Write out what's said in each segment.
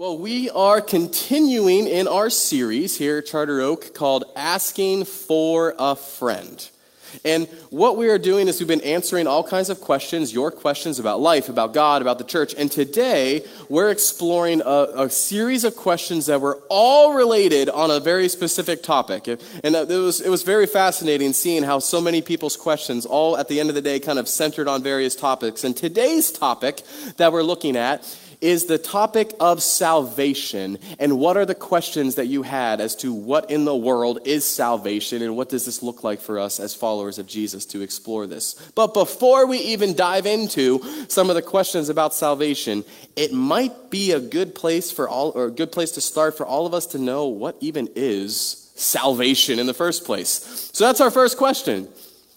Well, we are continuing in our series here at Charter Oak called Asking for a Friend. And what we are doing is we've been answering all kinds of questions, your questions about life, about God, about the church. And today we're exploring a, a series of questions that were all related on a very specific topic. And it was, it was very fascinating seeing how so many people's questions, all at the end of the day, kind of centered on various topics. And today's topic that we're looking at is the topic of salvation. And what are the questions that you had as to what in the world is salvation and what does this look like for us as followers of Jesus to explore this? But before we even dive into some of the questions about salvation, it might be a good place for all or a good place to start for all of us to know what even is salvation in the first place. So that's our first question.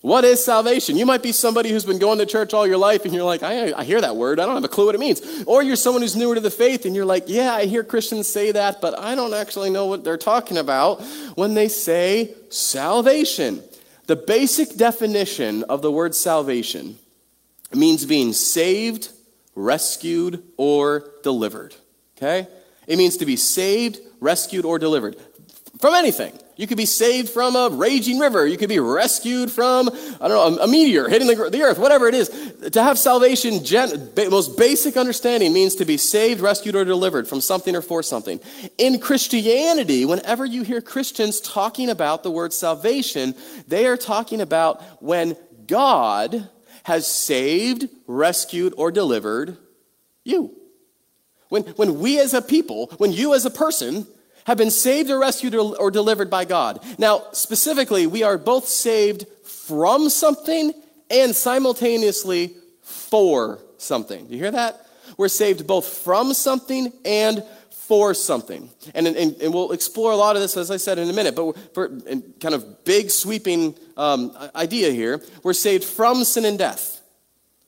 What is salvation? You might be somebody who's been going to church all your life and you're like, I, I, hear that word. I don't have a clue what it means. Or you're someone who's newer to the faith and you're like, yeah, I hear Christians say that, but I don't actually know what they're talking about when they say salvation. The basic definition of the word salvation means being saved, rescued, or delivered. Okay? It means to be saved, rescued, or delivered from anything. You could be saved from a raging river. You could be rescued from, I don't know, a, meteor hitting the, earth, whatever it is. To have salvation, gen, most basic understanding means to be saved, rescued, or delivered from something or for something. In Christianity, whenever you hear Christians talking about the word salvation, they are talking about when God has saved, rescued, or delivered you. When, when we as a people, when you as a person, have been saved or rescued or, delivered by God. Now, specifically, we are both saved from something and simultaneously for something. Do you hear that? We're saved both from something and for something. And, and, and, we'll explore a lot of this, as I said, in a minute. But for kind of big, sweeping um, idea here, we're saved from sin and death.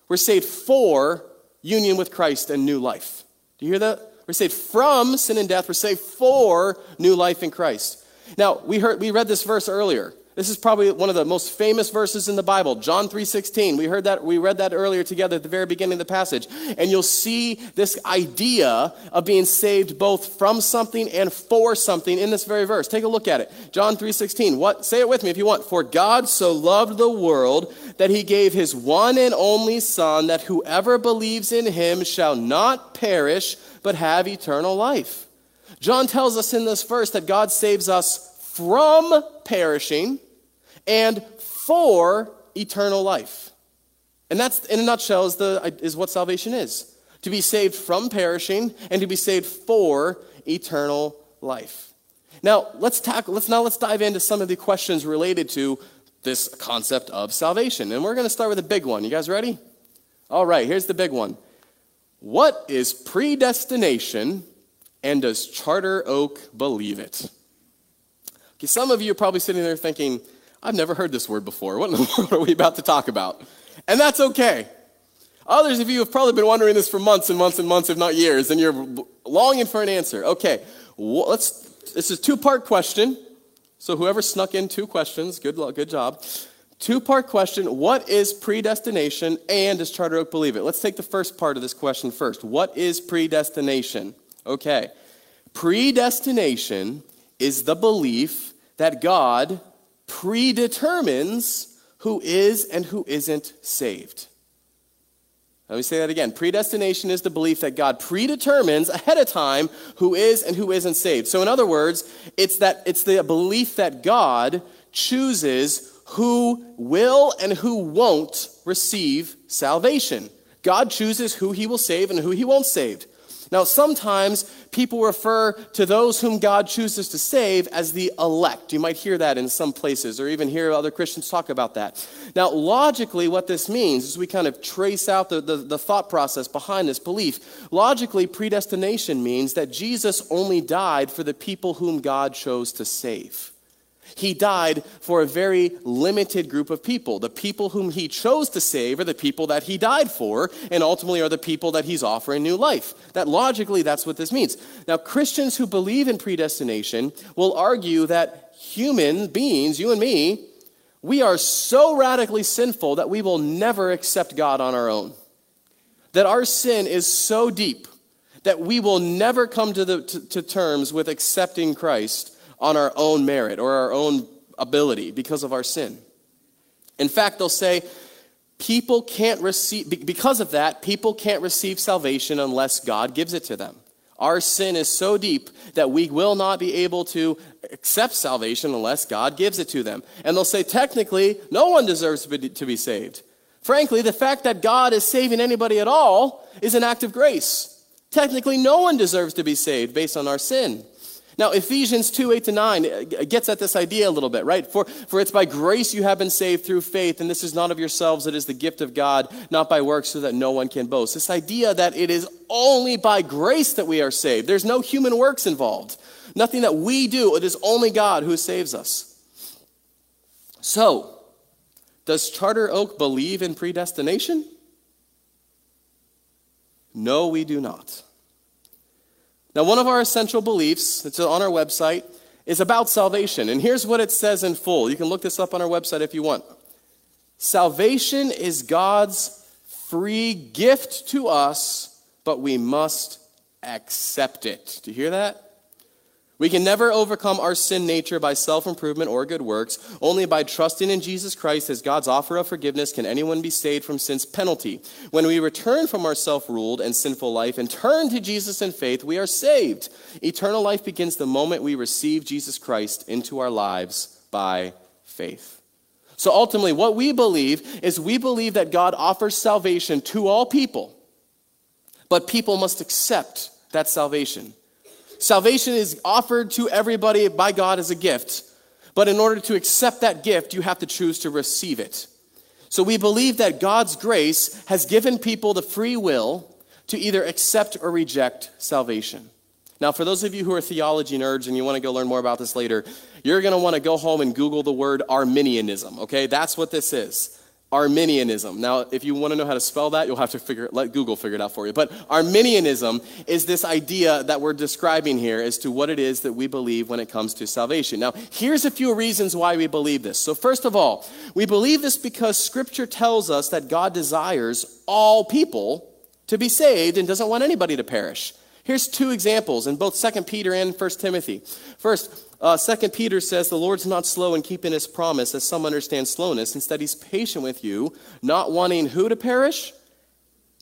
We're saved for union with Christ and new life. Do you hear that? We're saved from sin and death. We're saved for new life in Christ. Now, we, heard, we read this verse earlier. This is probably one of the most famous verses in the Bible, John 3:16. We heard that we read that earlier together at the very beginning of the passage. And you'll see this idea of being saved both from something and for something in this very verse. Take a look at it. John 3:16. What say it with me if you want. For God so loved the world that he gave his one and only son that whoever believes in him shall not perish but have eternal life. John tells us in this verse that God saves us from perishing and for eternal life. And that's, in a nutshell, is, the, is what salvation is to be saved from perishing and to be saved for eternal life. Now, let's tackle, let's now let's dive into some of the questions related to this concept of salvation. And we're going to start with a big one. You guys ready? All right, here's the big one. What is predestination and does Charter Oak believe it? Okay, some of you are probably sitting there thinking, I've never heard this word before. What in the world are we about to talk about? And that's okay. Others of you have probably been wondering this for months and months and months, if not years, and you're longing for an answer. Okay, let's. This is a two-part question. So whoever snuck in two questions, good, luck, good job. Two part question What is predestination and does Charter Oak believe it? Let's take the first part of this question first. What is predestination? Okay. Predestination is the belief that God predetermines who is and who isn't saved. Let me say that again. Predestination is the belief that God predetermines ahead of time who is and who isn't saved. So in other words, it's that it's the belief that God chooses who will and who won't receive salvation. God chooses who he will save and who he won't save. Now, sometimes people refer to those whom God chooses to save as the elect. You might hear that in some places, or even hear other Christians talk about that. Now, logically, what this means is we kind of trace out the, the, the thought process behind this belief. Logically, predestination means that Jesus only died for the people whom God chose to save. He died for a very limited group of people. The people whom he chose to save are the people that he died for, and ultimately are the people that he's offering new life. That logically, that's what this means. Now, Christians who believe in predestination will argue that human beings, you and me, we are so radically sinful that we will never accept God on our own. That our sin is so deep that we will never come to, the, to, to terms with accepting Christ on our own merit or our own ability because of our sin. In fact, they'll say, people can't receive, because of that, people can't receive salvation unless God gives it to them. Our sin is so deep that we will not be able to accept salvation unless God gives it to them. And they'll say, technically, no one deserves to be, saved. Frankly, the fact that God is saving anybody at all is an act of grace. Technically, no one deserves to be saved based on our sin. Now, Ephesians 2 8 to 9 uh, gets at this idea a little bit, right? For, for it's by grace you have been saved through faith, and this is not of yourselves, it is the gift of God, not by works, so that no one can boast. This idea that it is only by grace that we are saved. There's no human works involved, nothing that we do. It is only God who saves us. So, does Charter Oak believe in predestination? No, we do not. Now, one of our essential beliefs, it's on our website, is about salvation. And here's what it says in full. You can look this up on our website if you want. Salvation is God's free gift to us, but we must accept it. Do you hear that? We can never overcome our sin nature by self improvement or good works. Only by trusting in Jesus Christ as God's offer of forgiveness can anyone be saved from sin's penalty. When we return from our self ruled and sinful life and turn to Jesus in faith, we are saved. Eternal life begins the moment we receive Jesus Christ into our lives by faith. So ultimately, what we believe is we believe that God offers salvation to all people, but people must accept that salvation. Salvation is offered to everybody by God as a gift. But in order to accept that gift, you have to choose to receive it. So we believe that God's grace has given people the free will to either accept or reject salvation. Now, for those of you who are theology nerds and you want to go learn more about this later, you're going to want to go home and Google the word Arminianism, okay? That's what this is. Arminianism. Now, if you want to know how to spell that, you'll have to figure let Google figure it out for you. But Arminianism is this idea that we're describing here as to what it is that we believe when it comes to salvation. Now, here's a few reasons why we believe this. So, first of all, we believe this because scripture tells us that God desires all people to be saved and doesn't want anybody to perish. Here's two examples in both 2 Peter and 1 Timothy. First, uh, Peter says, The Lord's not slow in keeping his promise, as some understand slowness. Instead, he's patient with you, not wanting who to perish?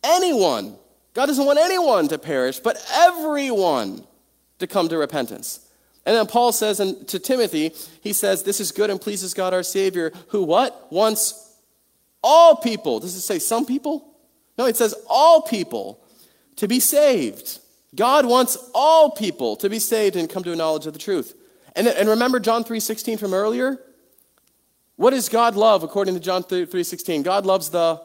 Anyone. God doesn't want anyone to perish, but everyone to come to repentance. And then Paul says in, to Timothy, he says, This is good and pleases God our Savior, who what? Wants all people. Does it say some people? No, it says all people to be saved. God wants all people to be saved and come to a knowledge of the truth. And, and remember John 3.16 from earlier? What does God love according to John 3.16? God loves the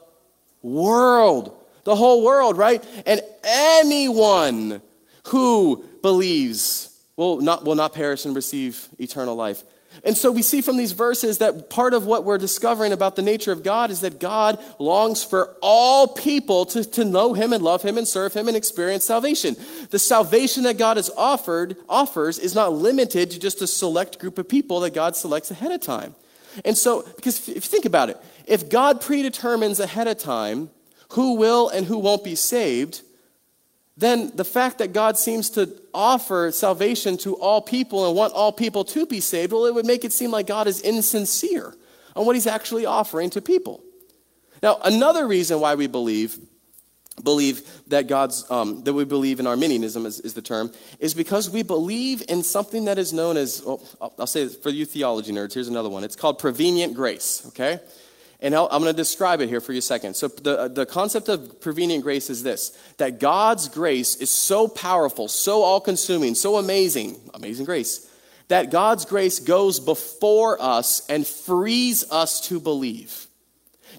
world, the whole world, right? And anyone who believes will not, will not perish and receive eternal life. And so we see from these verses that part of what we're discovering about the nature of God is that God longs for all people to, to know him and love him and serve him and experience salvation. The salvation that God has offered offers is not limited to just a select group of people that God selects ahead of time. And so, because if you think about it, if God predetermines ahead of time who will and who won't be saved, then the fact that God seems to offer salvation to all people and want all people to be saved, well, it would make it seem like God is insincere on what he's actually offering to people. Now, another reason why we believe believe that God's um, that we believe in Arminianism is, is, the term is because we believe in something that is known as well, I'll say for you theology nerds. Here's another one. It's called prevenient grace. Okay, and I'm going to describe it here for you a second. So, the, the concept of prevenient grace is this that God's grace is so powerful, so all consuming, so amazing, amazing grace, that God's grace goes before us and frees us to believe.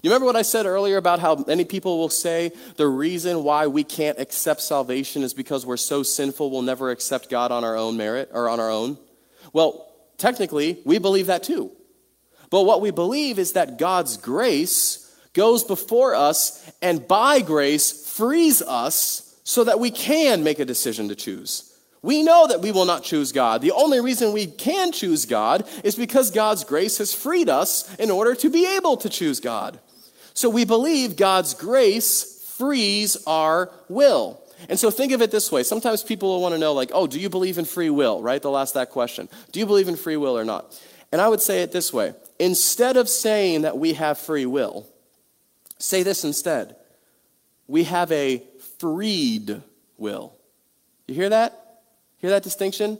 You remember what I said earlier about how many people will say the reason why we can't accept salvation is because we're so sinful we'll never accept God on our own merit or on our own? Well, technically, we believe that too. But what we believe is that God's grace goes before us and by grace frees us so that we can make a decision to choose. We know that we will not choose God. The only reason we can choose God is because God's grace has freed us in order to be able to choose God. So we believe God's grace frees our will. And so think of it this way. Sometimes people will want to know, like, oh, do you believe in free will, right? They'll ask that question. Do you believe in free will or not? And I would say it this way instead of saying that we have free will, say this instead we have a freed will. You hear that? Hear that distinction?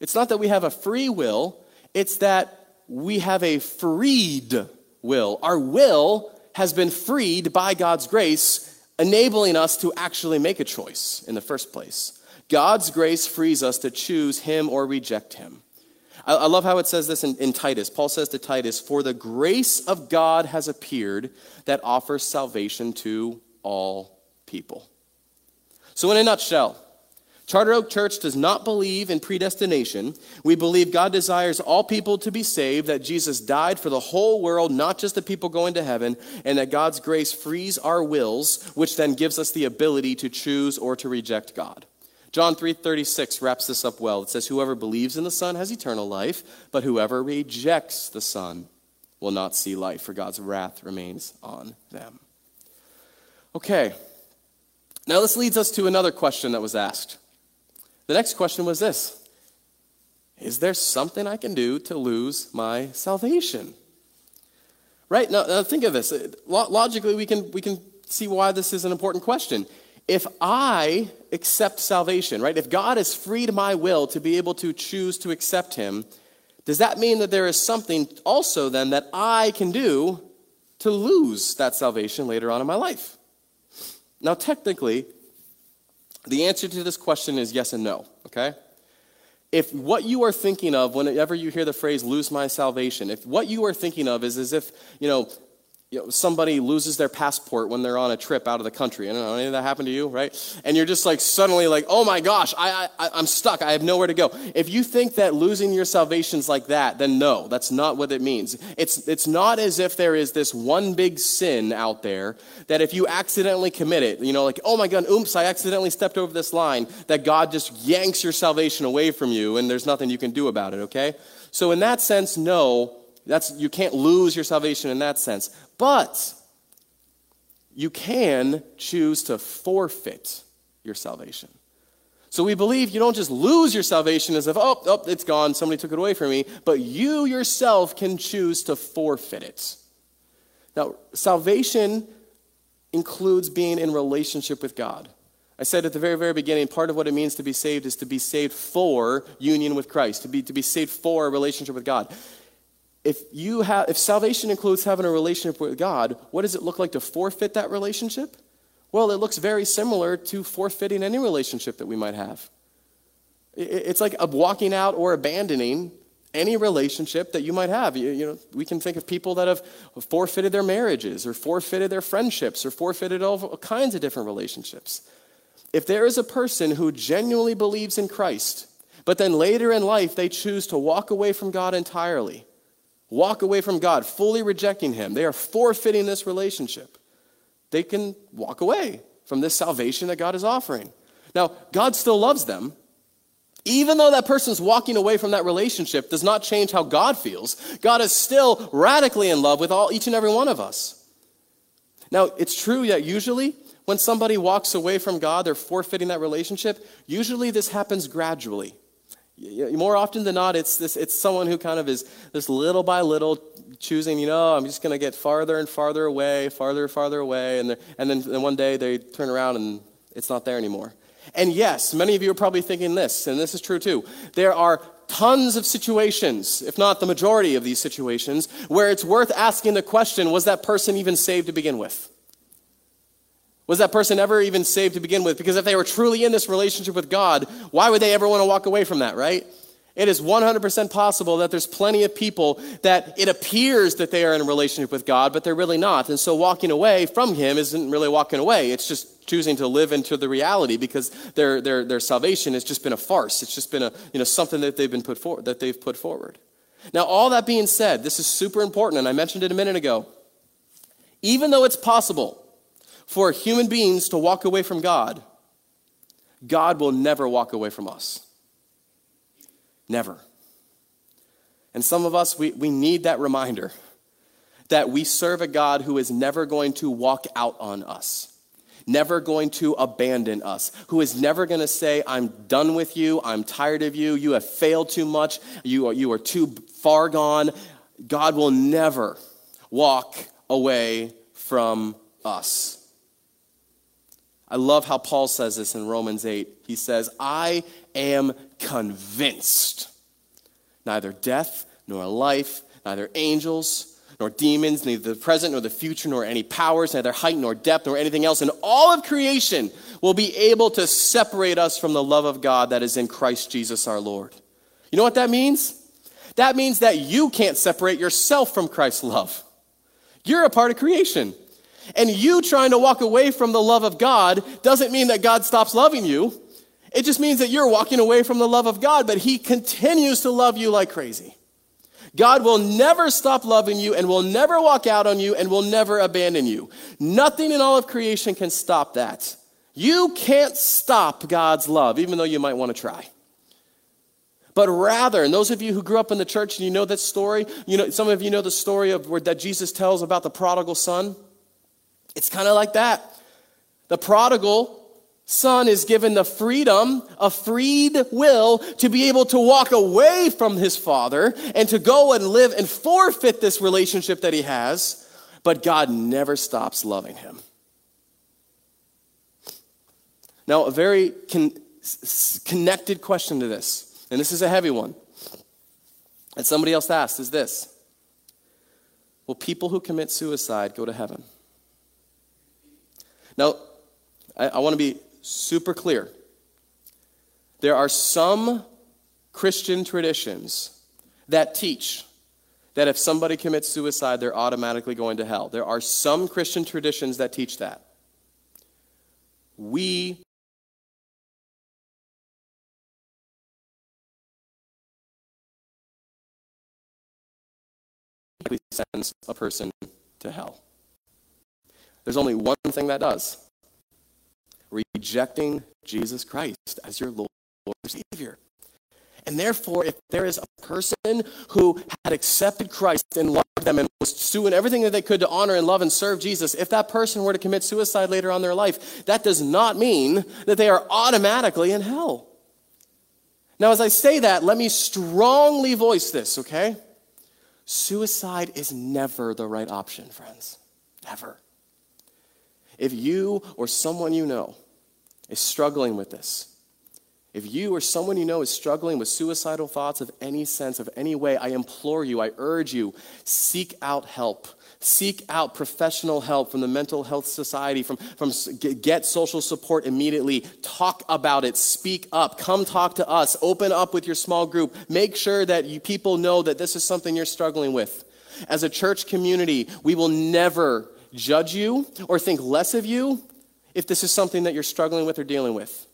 It's not that we have a free will, it's that we have a freed will. Our will has been freed by God's grace, enabling us to actually make a choice in the first place. God's grace frees us to choose Him or reject Him. I, I love how it says this in, in Titus. Paul says to Titus, For the grace of God has appeared that offers salvation to all people. So, in a nutshell, Charter Oak Church does not believe in predestination. We believe God desires all people to be saved, that Jesus died for the whole world, not just the people going to heaven, and that God's grace frees our wills, which then gives us the ability to choose or to reject God. John 3:36 wraps this up well. It says whoever believes in the Son has eternal life, but whoever rejects the Son will not see life, for God's wrath remains on them. Okay. Now this leads us to another question that was asked. The next question was this Is there something I can do to lose my salvation? Right? Now, now think of this. Logically, we can, we can see why this is an important question. If I accept salvation, right, if God has freed my will to be able to choose to accept Him, does that mean that there is something also then that I can do to lose that salvation later on in my life? Now, technically, the answer to this question is yes and no, okay? If what you are thinking of whenever you hear the phrase lose my salvation, if what you are thinking of is as if, you know, you know, somebody loses their passport when they're on a trip out of the country. I don't know, any of that happened to you, right? And you're just like suddenly like, oh my gosh, I, I, I'm stuck. I have nowhere to go. If you think that losing your salvation's like that, then no, that's not what it means. It's, it's not as if there is this one big sin out there that if you accidentally commit it, you know, like, oh my God, oops, I accidentally stepped over this line, that God just yanks your salvation away from you and there's nothing you can do about it, okay? So in that sense, no, that's, you can't lose your salvation in that sense. But you can choose to forfeit your salvation. So we believe you don't just lose your salvation as if, oh, oh, it's gone, somebody took it away from me, but you yourself can choose to forfeit it. Now, salvation includes being in relationship with God. I said at the very, very beginning, part of what it means to be saved is to be saved for union with Christ, to be, to be saved for a relationship with God if you have if salvation includes having a relationship with God, what does it look like to forfeit that relationship? Well, it looks very similar to forfeiting any relationship that we might have. It's like walking out or abandoning any relationship that you might have. You, you, know, we can think of people that have forfeited their marriages or forfeited their friendships or forfeited all kinds of different relationships. If there is a person who genuinely believes in Christ, but then later in life they choose to walk away from God entirely, walk away from God, fully rejecting Him. They are forfeiting this relationship. They can walk away from this salvation that God is offering. Now, God still loves them. Even though that person's walking away from that relationship does not change how God feels, God is still radically in love with all, each and every one of us. Now, it's true that usually when somebody walks away from God, they're forfeiting that relationship. Usually this happens gradually. More often than not, it's, this, it's someone who kind of is this little by little choosing, you know, I'm just going to get farther and farther away, farther and farther away. And, and then and one day they turn around and it's not there anymore. And yes, many of you are probably thinking this, and this is true too. There are tons of situations, if not the majority of these situations, where it's worth asking the question was that person even saved to begin with? Was that person ever even saved to begin with? Because if they were truly in this relationship with God, why would they ever want to walk away from that, right? It is 100% possible that there's plenty of people that it appears that they are in a relationship with God, but they're really not. And so walking away from Him isn't really walking away. It's just choosing to live into the reality because their, their, their salvation has just been a farce. It's just been a, you know, something that they've, been put for, that they've put forward. Now, all that being said, this is super important, and I mentioned it a minute ago. Even though it's possible for human beings to walk away from God, God will never walk away from us. Never. And some of us, we, we need that reminder that we serve a God who is never going to walk out on us. never going to abandon us, who is never going to say, I'm done with you, I'm tired of you, you have failed too much, you are, you are too far gone. God will never walk away from us. I love how Paul says this in Romans 8. He says, I am convinced neither death nor life, neither angels nor demons, neither the present nor the future, nor any powers, neither height nor depth, nor anything else in all of creation will be able to separate us from the love of God that is in Christ Jesus our Lord. You know what that means? That means that you can't separate yourself from Christ's love. You're a part of creation. And you trying to walk away from the love of God doesn't mean that God stops loving you. It just means that you're walking away from the love of God, but He continues to love you like crazy. God will never stop loving you and will never walk out on you and will never abandon you. Nothing in all of creation can stop that. You can't stop God's love, even though you might want to try. But rather, and those of you who grew up in the church and you know that story, you know, some of you know the story of where, that Jesus tells about the prodigal son. It's kind of like that. The prodigal son is given the freedom, a freed will to be able to walk away from his father and to go and live and forfeit this relationship that he has. But God never stops loving him. Now, a very con- connected question to this, and this is a heavy one, and somebody else asked is this Will people who commit suicide go to heaven? Now, I, I want to be super clear. There are some Christian traditions that teach that if somebody commits suicide, they're automatically going to hell. There are some Christian traditions that teach that. We sends a person to hell. There's only one thing that does rejecting Jesus Christ as your Lord and Savior. And therefore, if there is a person who had accepted Christ and loved them and was doing everything that they could to honor and love and serve Jesus, if that person were to commit suicide later on in their life, that does not mean that they are automatically in hell. Now, as I say that, let me strongly voice this, okay? Suicide is never the right option, friends. Never. If you or someone you know is struggling with this, if you or someone you know is struggling with suicidal thoughts of any sense, of any way, I implore you, I urge you, seek out help. Seek out professional help from the Mental Health Society, from, from get social support immediately. Talk about it. Speak up. Come talk to us. Open up with your small group. Make sure that you, people know that this is something you're struggling with. As a church community, we will never judge you or think less of you if this is something that you're struggling with or dealing with.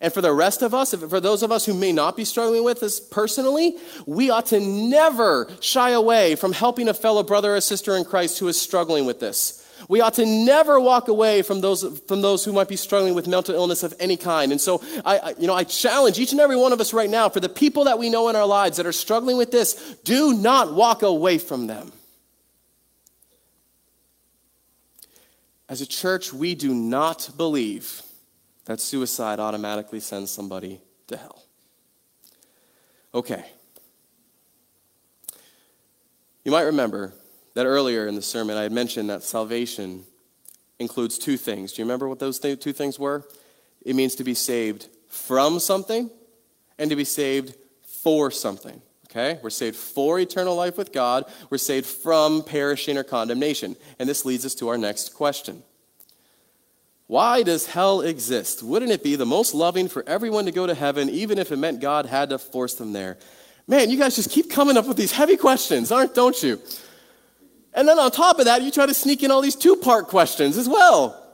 And for the rest of us, for those of us who may not be struggling with this personally, we ought to never shy away from helping a fellow brother or sister in Christ who is struggling with this. We ought to never walk away from those, from those who might be struggling with mental illness of any kind. And so, I, I, you know, I challenge each and every one of us right now, for the people that we know in our lives that are struggling with this, do not walk away from them. As a church, we do not believe that suicide automatically sends somebody to hell. Okay. You might remember that earlier in the sermon I had mentioned that salvation includes two things. Do you remember what those two things were? It means to be saved from something and to be saved for something. Okay? We're saved for eternal life with God. We're saved from perishing or condemnation. And this leads us to our next question. Why does hell exist? Wouldn't it be the most loving for everyone to go to heaven, even if it meant God had to force them there? Man, you guys just keep coming up with these heavy questions, aren't don't you? And then on top of that, you try to sneak in all these two-part questions as well.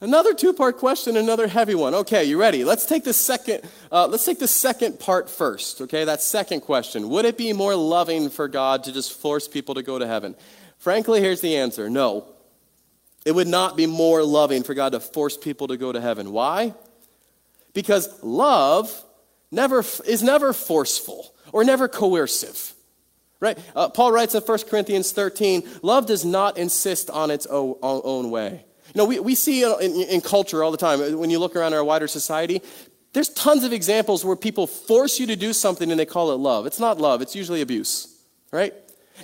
Another two-part question, another heavy one. Okay, you ready? Let's take the second. Uh, let's take the second part first. Okay, that second question: Would it be more loving for God to just force people to go to heaven? Frankly, here's the answer: No. It would not be more loving for God to force people to go to heaven. Why? Because love never is never forceful or never coercive. Right? Uh, Paul writes in 1 Corinthians 13, love does not insist on its own, own way. Know, we, we see in, in culture all the time, when you look around our wider society, there's tons of examples where people force you to do something and they call it love. It's not love, it's usually abuse, right?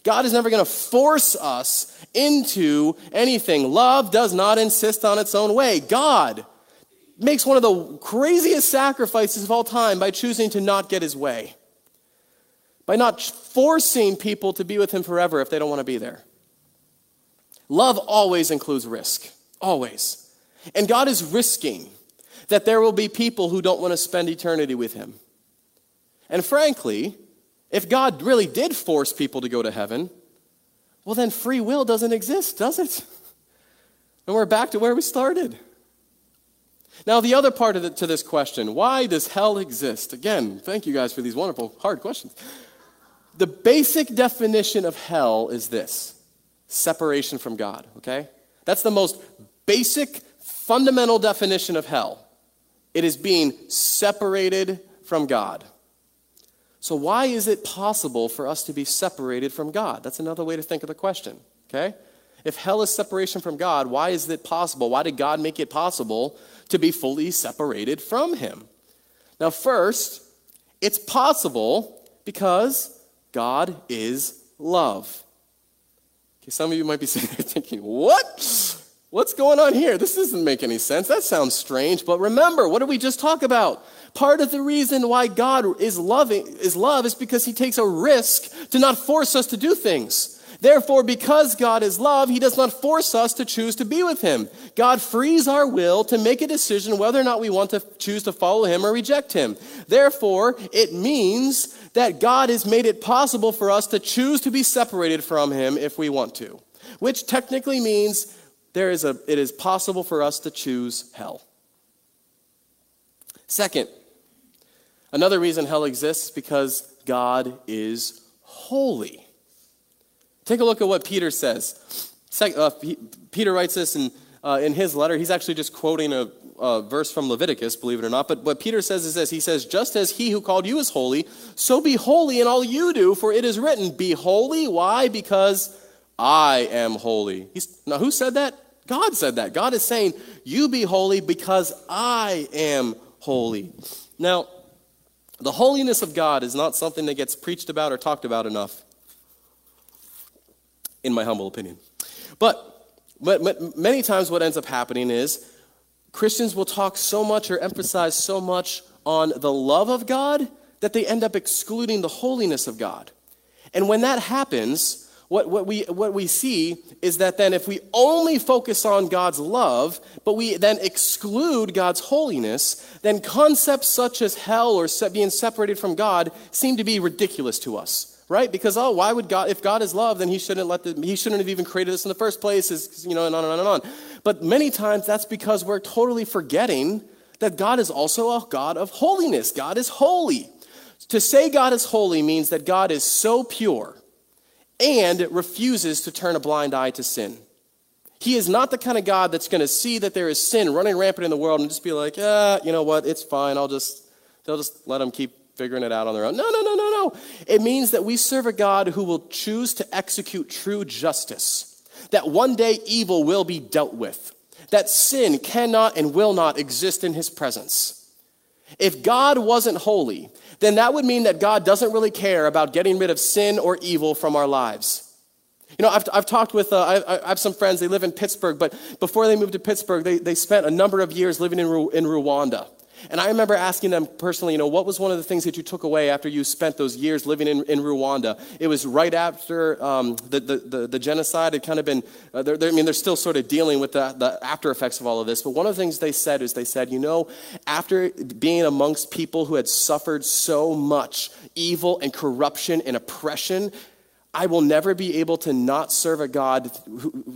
God is never going to force us into anything. Love does not insist on its own way. God makes one of the craziest sacrifices of all time by choosing to not get his way, by not forcing people to be with him forever if they don't want to be there. Love always includes risk, always. And God is risking that there will be people who don't want to spend eternity with him. And frankly, if God really did force people to go to heaven, well, then free will doesn't exist, does it? And we're back to where we started. Now, the other part of the, to this question why does hell exist? Again, thank you guys for these wonderful, hard questions. The basic definition of hell is this separation from God, okay? That's the most basic, fundamental definition of hell. It is being separated from God. So, why is it possible for us to be separated from God? That's another way to think of the question, okay? If hell is separation from God, why is it possible? Why did God make it possible to be fully separated from Him? Now, first, it's possible because God is love. Okay, some of you might be sitting there thinking, what? What's going on here? This doesn't make any sense. That sounds strange. But remember, what did we just talk about? Part of the reason why God is loving is love is because he takes a risk to not force us to do things. Therefore, because God is love, he does not force us to choose to be with him. God frees our will to make a decision whether or not we want to choose to follow him or reject him. Therefore, it means that God has made it possible for us to choose to be separated from him if we want to, which technically means there is a, it is possible for us to choose hell. Second, Another reason hell exists is because God is holy. Take a look at what Peter says. Uh, Peter writes this in, uh, in his letter. He's actually just quoting a, a, verse from Leviticus, believe it or not. But what Peter says is this He says, Just as he who called you is holy, so be holy in all you do, for it is written, Be holy. Why? Because I am holy. He's, now, who said that? God said that. God is saying, You be holy because I am holy. Now, the holiness of God is not something that gets preached about or talked about enough, in my humble opinion. But, but, many times, what ends up happening is Christians will talk so much or emphasize so much on the love of God that they end up excluding the holiness of God. And when that happens, what, what, we, what we see is that then if we only focus on God's love, but we then exclude God's holiness, then concepts such as hell or being separated from God seem to be ridiculous to us right? Because oh, why would God? If God is love, then He shouldn't let the, He shouldn't have even created us in the first place. Is you know, and on and on and on. But many times that's because we're totally forgetting that God is also a God of holiness. God is holy. To say God is holy means that God is so pure and refuses to turn a blind eye to sin. He is not the kind of God that's going to see that there is sin running rampant in the world and just be like, ah, you know what, it's fine. I'll just, they'll just let them keep figuring it out on their own. No, no, no, no, no. It means that we serve a God who will choose to execute true justice, that one day evil will be dealt with, that sin cannot and will not exist in his presence. If God wasn't holy, then that would mean that God doesn't really care about getting rid of sin or evil from our lives. You know, I've, I've talked with, uh, I, I, have some friends, they live in Pittsburgh, but before they moved to Pittsburgh, they, they spent a number of years living in, in Rwanda. And I remember asking them personally, you know, what was one of the things that you took away after you spent those years living in, in Rwanda? It was right after um, the, the, the, the, genocide had kind of been, uh, they're, they're, I mean, they're still sort of dealing with the, the after effects of all of this. But one of the things they said is they said, you know, after being amongst people who had suffered so much evil and corruption and oppression, I will never be able to not serve a God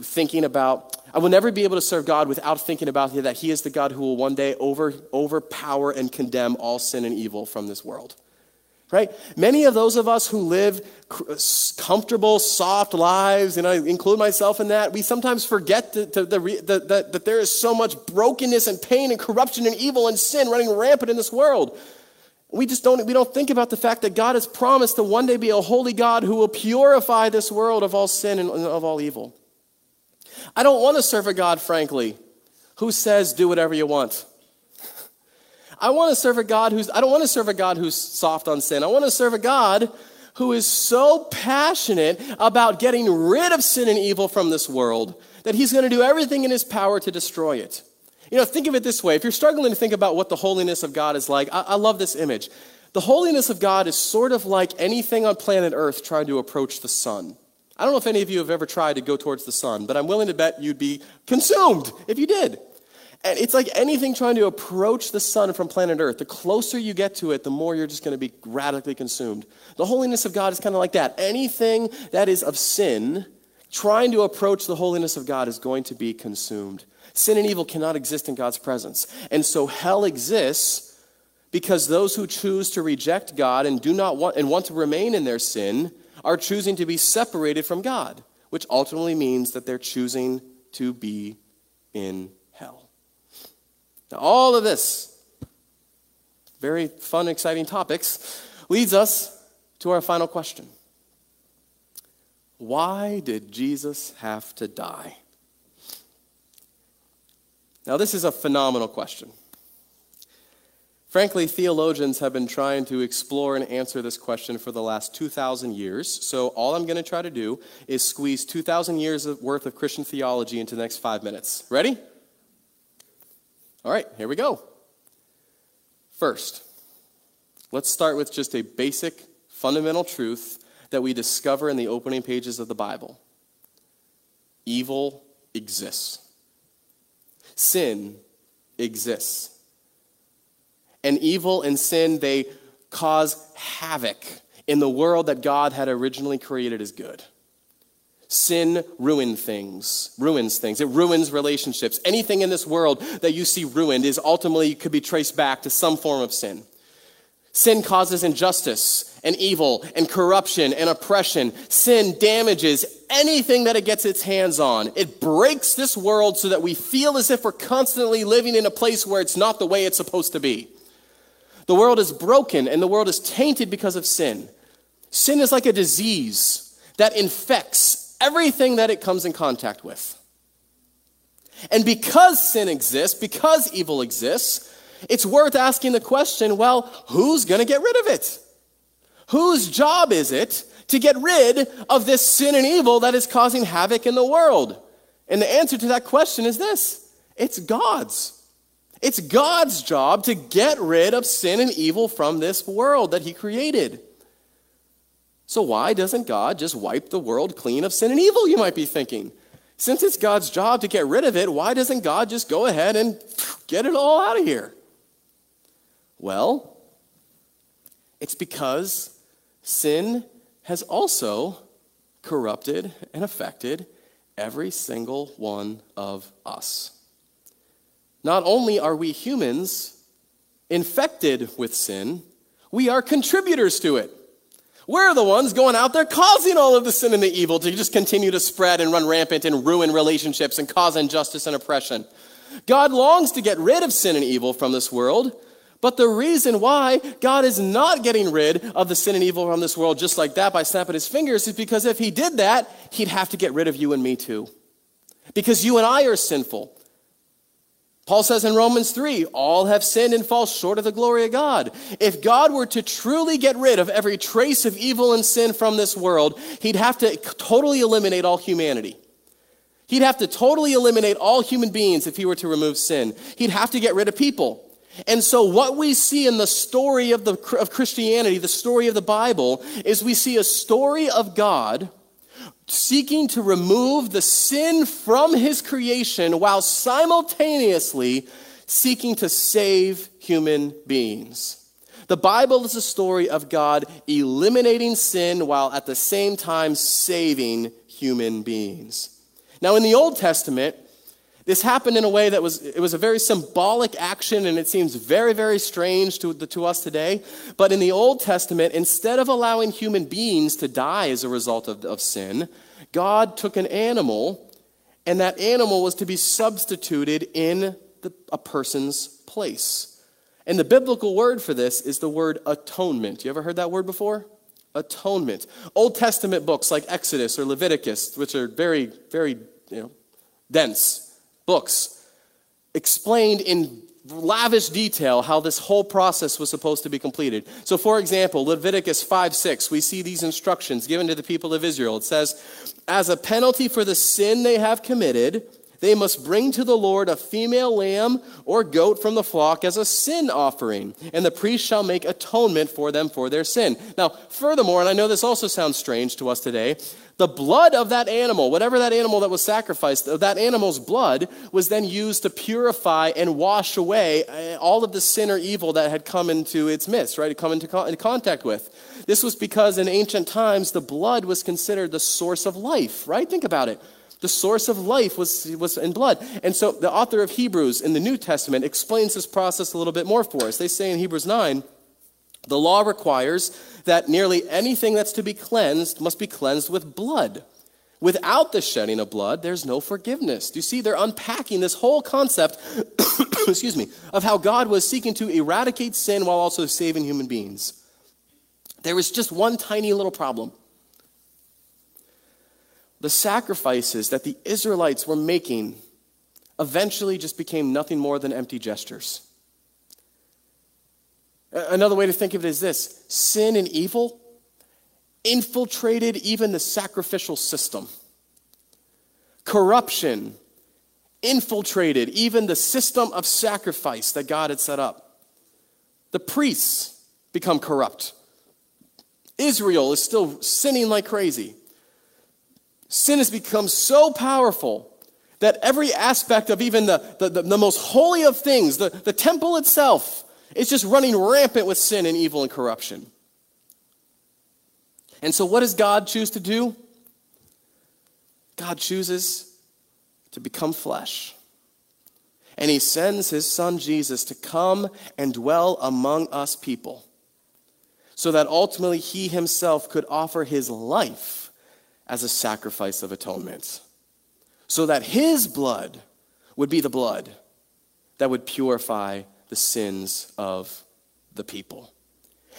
thinking about, I will never be able to serve God without thinking about that He is the God who will one day over, overpower and condemn all sin and evil from this world. Right? Many of those of us who live comfortable, soft lives, and I include myself in that, we sometimes forget to, to the, the, the, that there is so much brokenness and pain and corruption and evil and sin running rampant in this world. We just don't, we don't think about the fact that God has promised to one day be a holy God who will purify this world of all sin and of all evil. I don't want to serve a God, frankly, who says, do whatever you want. I want to serve a God who's, I don't want to serve a God who's soft on sin. I want to serve a God who is so passionate about getting rid of sin and evil from this world that he's going to do everything in his power to destroy it. You know, think of it this way. If you're struggling to think about what the holiness of God is like, I, I love this image. The holiness of God is sort of like anything on planet Earth trying to approach the sun. I don't know if any of you have ever tried to go towards the sun, but I'm willing to bet you'd be consumed if you did. And it's like anything trying to approach the sun from planet Earth. The closer you get to it, the more you're just going to be radically consumed. The holiness of God is kind of like that. Anything that is of sin, trying to approach the holiness of God is going to be consumed. Sin and evil cannot exist in God's presence. And so hell exists because those who choose to reject God and do not want and want to remain in their sin are choosing to be separated from God, which ultimately means that they're choosing to be in hell. now, all of this, very fun, exciting topics, leads us to our final question Why did Jesus have to die? Now, this is a phenomenal question. Frankly, theologians have been trying to explore and answer this question for the last 2,000 years. So, all I'm going to try to do is squeeze 2,000 years worth of Christian theology into the next five minutes. Ready? All right, here we go. First, let's start with just a basic, fundamental truth that we discover in the opening pages of the Bible evil exists, sin exists. And evil and sin, they cause havoc in the world that God had originally created as good. Sin ruins things, ruins things. It ruins relationships. Anything in this world that you see ruined is ultimately could be traced back to some form of sin. Sin causes injustice and evil and corruption and oppression. Sin damages anything that it gets its hands on. It breaks this world so that we feel as if we're constantly living in a place where it's not the way it's supposed to be. The world is broken and the world is tainted because of sin. Sin is like a disease that infects everything that it comes in contact with. And because sin exists, because evil exists, it's worth asking the question well, who's going to get rid of it? Whose job is it to get rid of this sin and evil that is causing havoc in the world? And the answer to that question is this it's God's. It's God's job to get rid of sin and evil from this world that He created. So, why doesn't God just wipe the world clean of sin and evil, you might be thinking? Since it's God's job to get rid of it, why doesn't God just go ahead and get it all out of here? Well, it's because sin has also corrupted and affected every single one of us. Not only are we humans infected with sin, we are contributors to it. We're the ones going out there causing all of the sin and the evil to just continue to spread and run rampant and ruin relationships and cause injustice and oppression. God longs to get rid of sin and evil from this world, but the reason why God is not getting rid of the sin and evil from this world just like that by snapping his fingers is because if he did that, he'd have to get rid of you and me too. Because you and I are sinful. Paul says in Romans 3, all have sinned and fall short of the glory of God. If God were to truly get rid of every trace of evil and sin from this world, he'd have to totally eliminate all humanity. He'd have to totally eliminate all human beings if he were to remove sin. He'd have to get rid of people. And so, what we see in the story of, the, of Christianity, the story of the Bible, is we see a story of God seeking to remove the sin from his creation while simultaneously seeking to save human beings. The Bible is a story of God eliminating sin while at the same time saving human beings. Now, in the Old Testament, this happened in a way that was, it was a very symbolic action and it seems very, very strange to, to us today. But in the Old Testament, instead of allowing human beings to die as a result of, of sin, God took an animal and that animal was to be substituted in the, a person's place. And the biblical word for this is the word atonement. You ever heard that word before? Atonement. Old Testament books like Exodus or Leviticus, which are very, very you know, dense books, explained in lavish detail how this whole process was supposed to be completed. So, for example, Leviticus 5 6, we see these instructions given to the people of Israel. It says, As a penalty for the sin they have committed, they must bring to the Lord a female lamb or goat from the flock as a sin offering, and the priest shall make atonement for them for their sin. Now, furthermore, and I know this also sounds strange to us today, the blood of that animal, whatever that animal that was sacrificed, that animal's blood was then used to purify and wash away uh, all of the sin or evil that had come into its midst, right? Come into contact with. This was because in ancient times, the blood was considered the source of life, right? Think about it. The source of life was, was in blood. And so the author of Hebrews in the New Testament explains this process a little bit more for us. They say in Hebrews 9, the law requires that nearly anything that's to be cleansed must be cleansed with blood. Without the shedding of blood, there's no forgiveness. Do you see? They're unpacking this whole concept, excuse me, of how God was seeking to eradicate sin while also saving human beings. There was just one tiny little problem. The sacrifices that the Israelites were making eventually just became nothing more than empty gestures. Another way to think of it is this sin and evil infiltrated even the sacrificial system. Corruption infiltrated even the system of sacrifice that God had set up. The priests become corrupt. Israel is still sinning like crazy. Sin has become so powerful that every aspect of even the, the, the, the most holy of things, the, the temple itself, it's just running rampant with sin and evil and corruption. And so, what does God choose to do? God chooses to become flesh. And he sends his son Jesus to come and dwell among us people so that ultimately he himself could offer his life as a sacrifice of atonement. So that his blood would be the blood that would purify the sins of the people.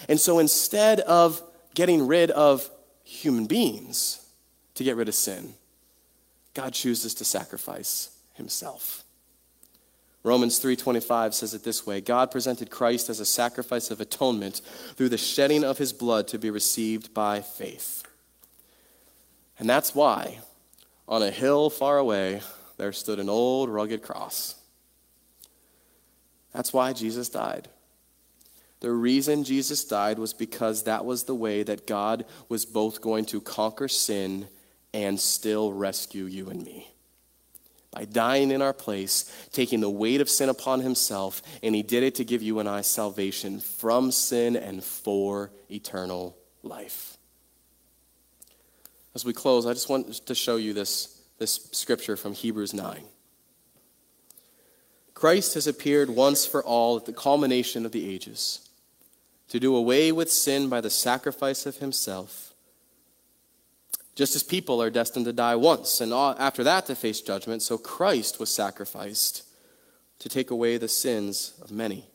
And so instead of getting rid of human beings to get rid of sin, God chooses to sacrifice himself. Romans 3:25 says it this way, God presented Christ as a sacrifice of atonement through the shedding of his blood to be received by faith. And that's why on a hill far away there stood an old rugged cross that's why Jesus died. The reason Jesus died was because that was the way that God was both going to conquer sin and still rescue you and me. By dying in our place, taking the weight of sin upon himself, and he did it to give you and I salvation from sin and for eternal life. As we close, I just want to show you this, this scripture from Hebrews 9. Christ has appeared once for all at the culmination of the ages to do away with sin by the sacrifice of himself. Just as people are destined to die once and after that to face judgment, so Christ was sacrificed to take away the sins of many.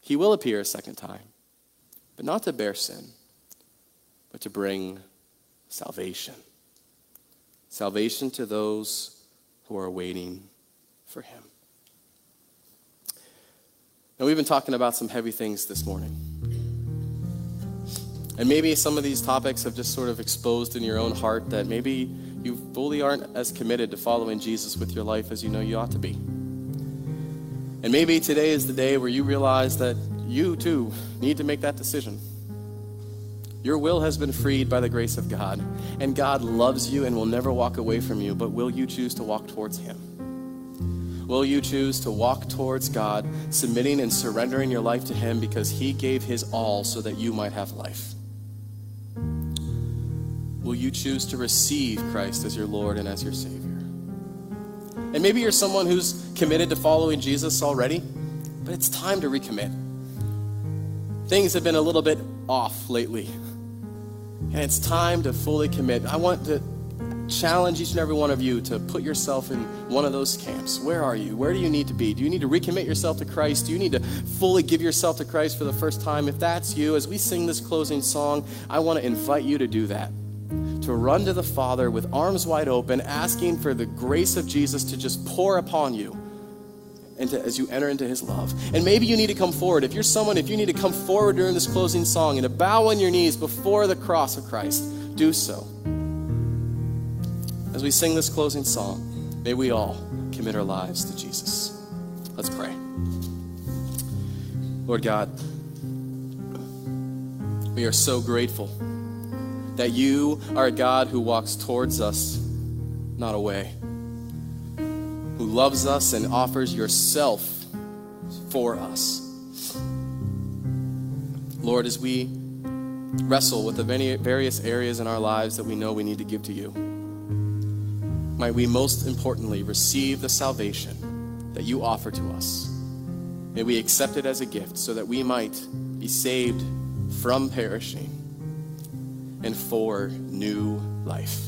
He will appear a second time, but not to bear sin, but to bring salvation. Salvation to those who are waiting for him. Now, we've been talking about some heavy things this morning. And maybe some of these topics have just sort of exposed in your own heart that maybe you fully aren't as committed to following Jesus with your life as you know you ought to be. And maybe today is the day where you realize that you too need to make that decision. Your will has been freed by the grace of God, and God loves you and will never walk away from you, but will you choose to walk towards Him? Will you choose to walk towards God, submitting and surrendering your life to Him because He gave His all so that you might have life? Will you choose to receive Christ as your Lord and as your Savior? And maybe you're someone who's committed to following Jesus already, but it's time to recommit. Things have been a little bit off lately, and it's time to fully commit. I want to challenge each and every one of you to put yourself in one of those camps. Where are you? Where do you need to be? Do you need to recommit yourself to Christ? Do you need to fully give yourself to Christ for the first time? If that's you, as we sing this closing song, I want to invite you to do that. To run to the Father with arms wide open, asking for the grace of Jesus to just pour upon you into, as you enter into his love. And maybe you need to come forward. If you're someone, if you need to come forward during this closing song and to bow on your knees before the cross of Christ, do so. As we sing this closing song, may we all commit our lives to Jesus. Let's pray. Lord God, we are so grateful that you are a God who walks towards us, not away who loves us and offers yourself for us. Lord, as we wrestle with the many various areas in our lives that we know we need to give to you, might we most importantly receive the salvation that you offer to us. May we accept it as a gift so that we might be saved from perishing and for new life.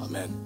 Amen.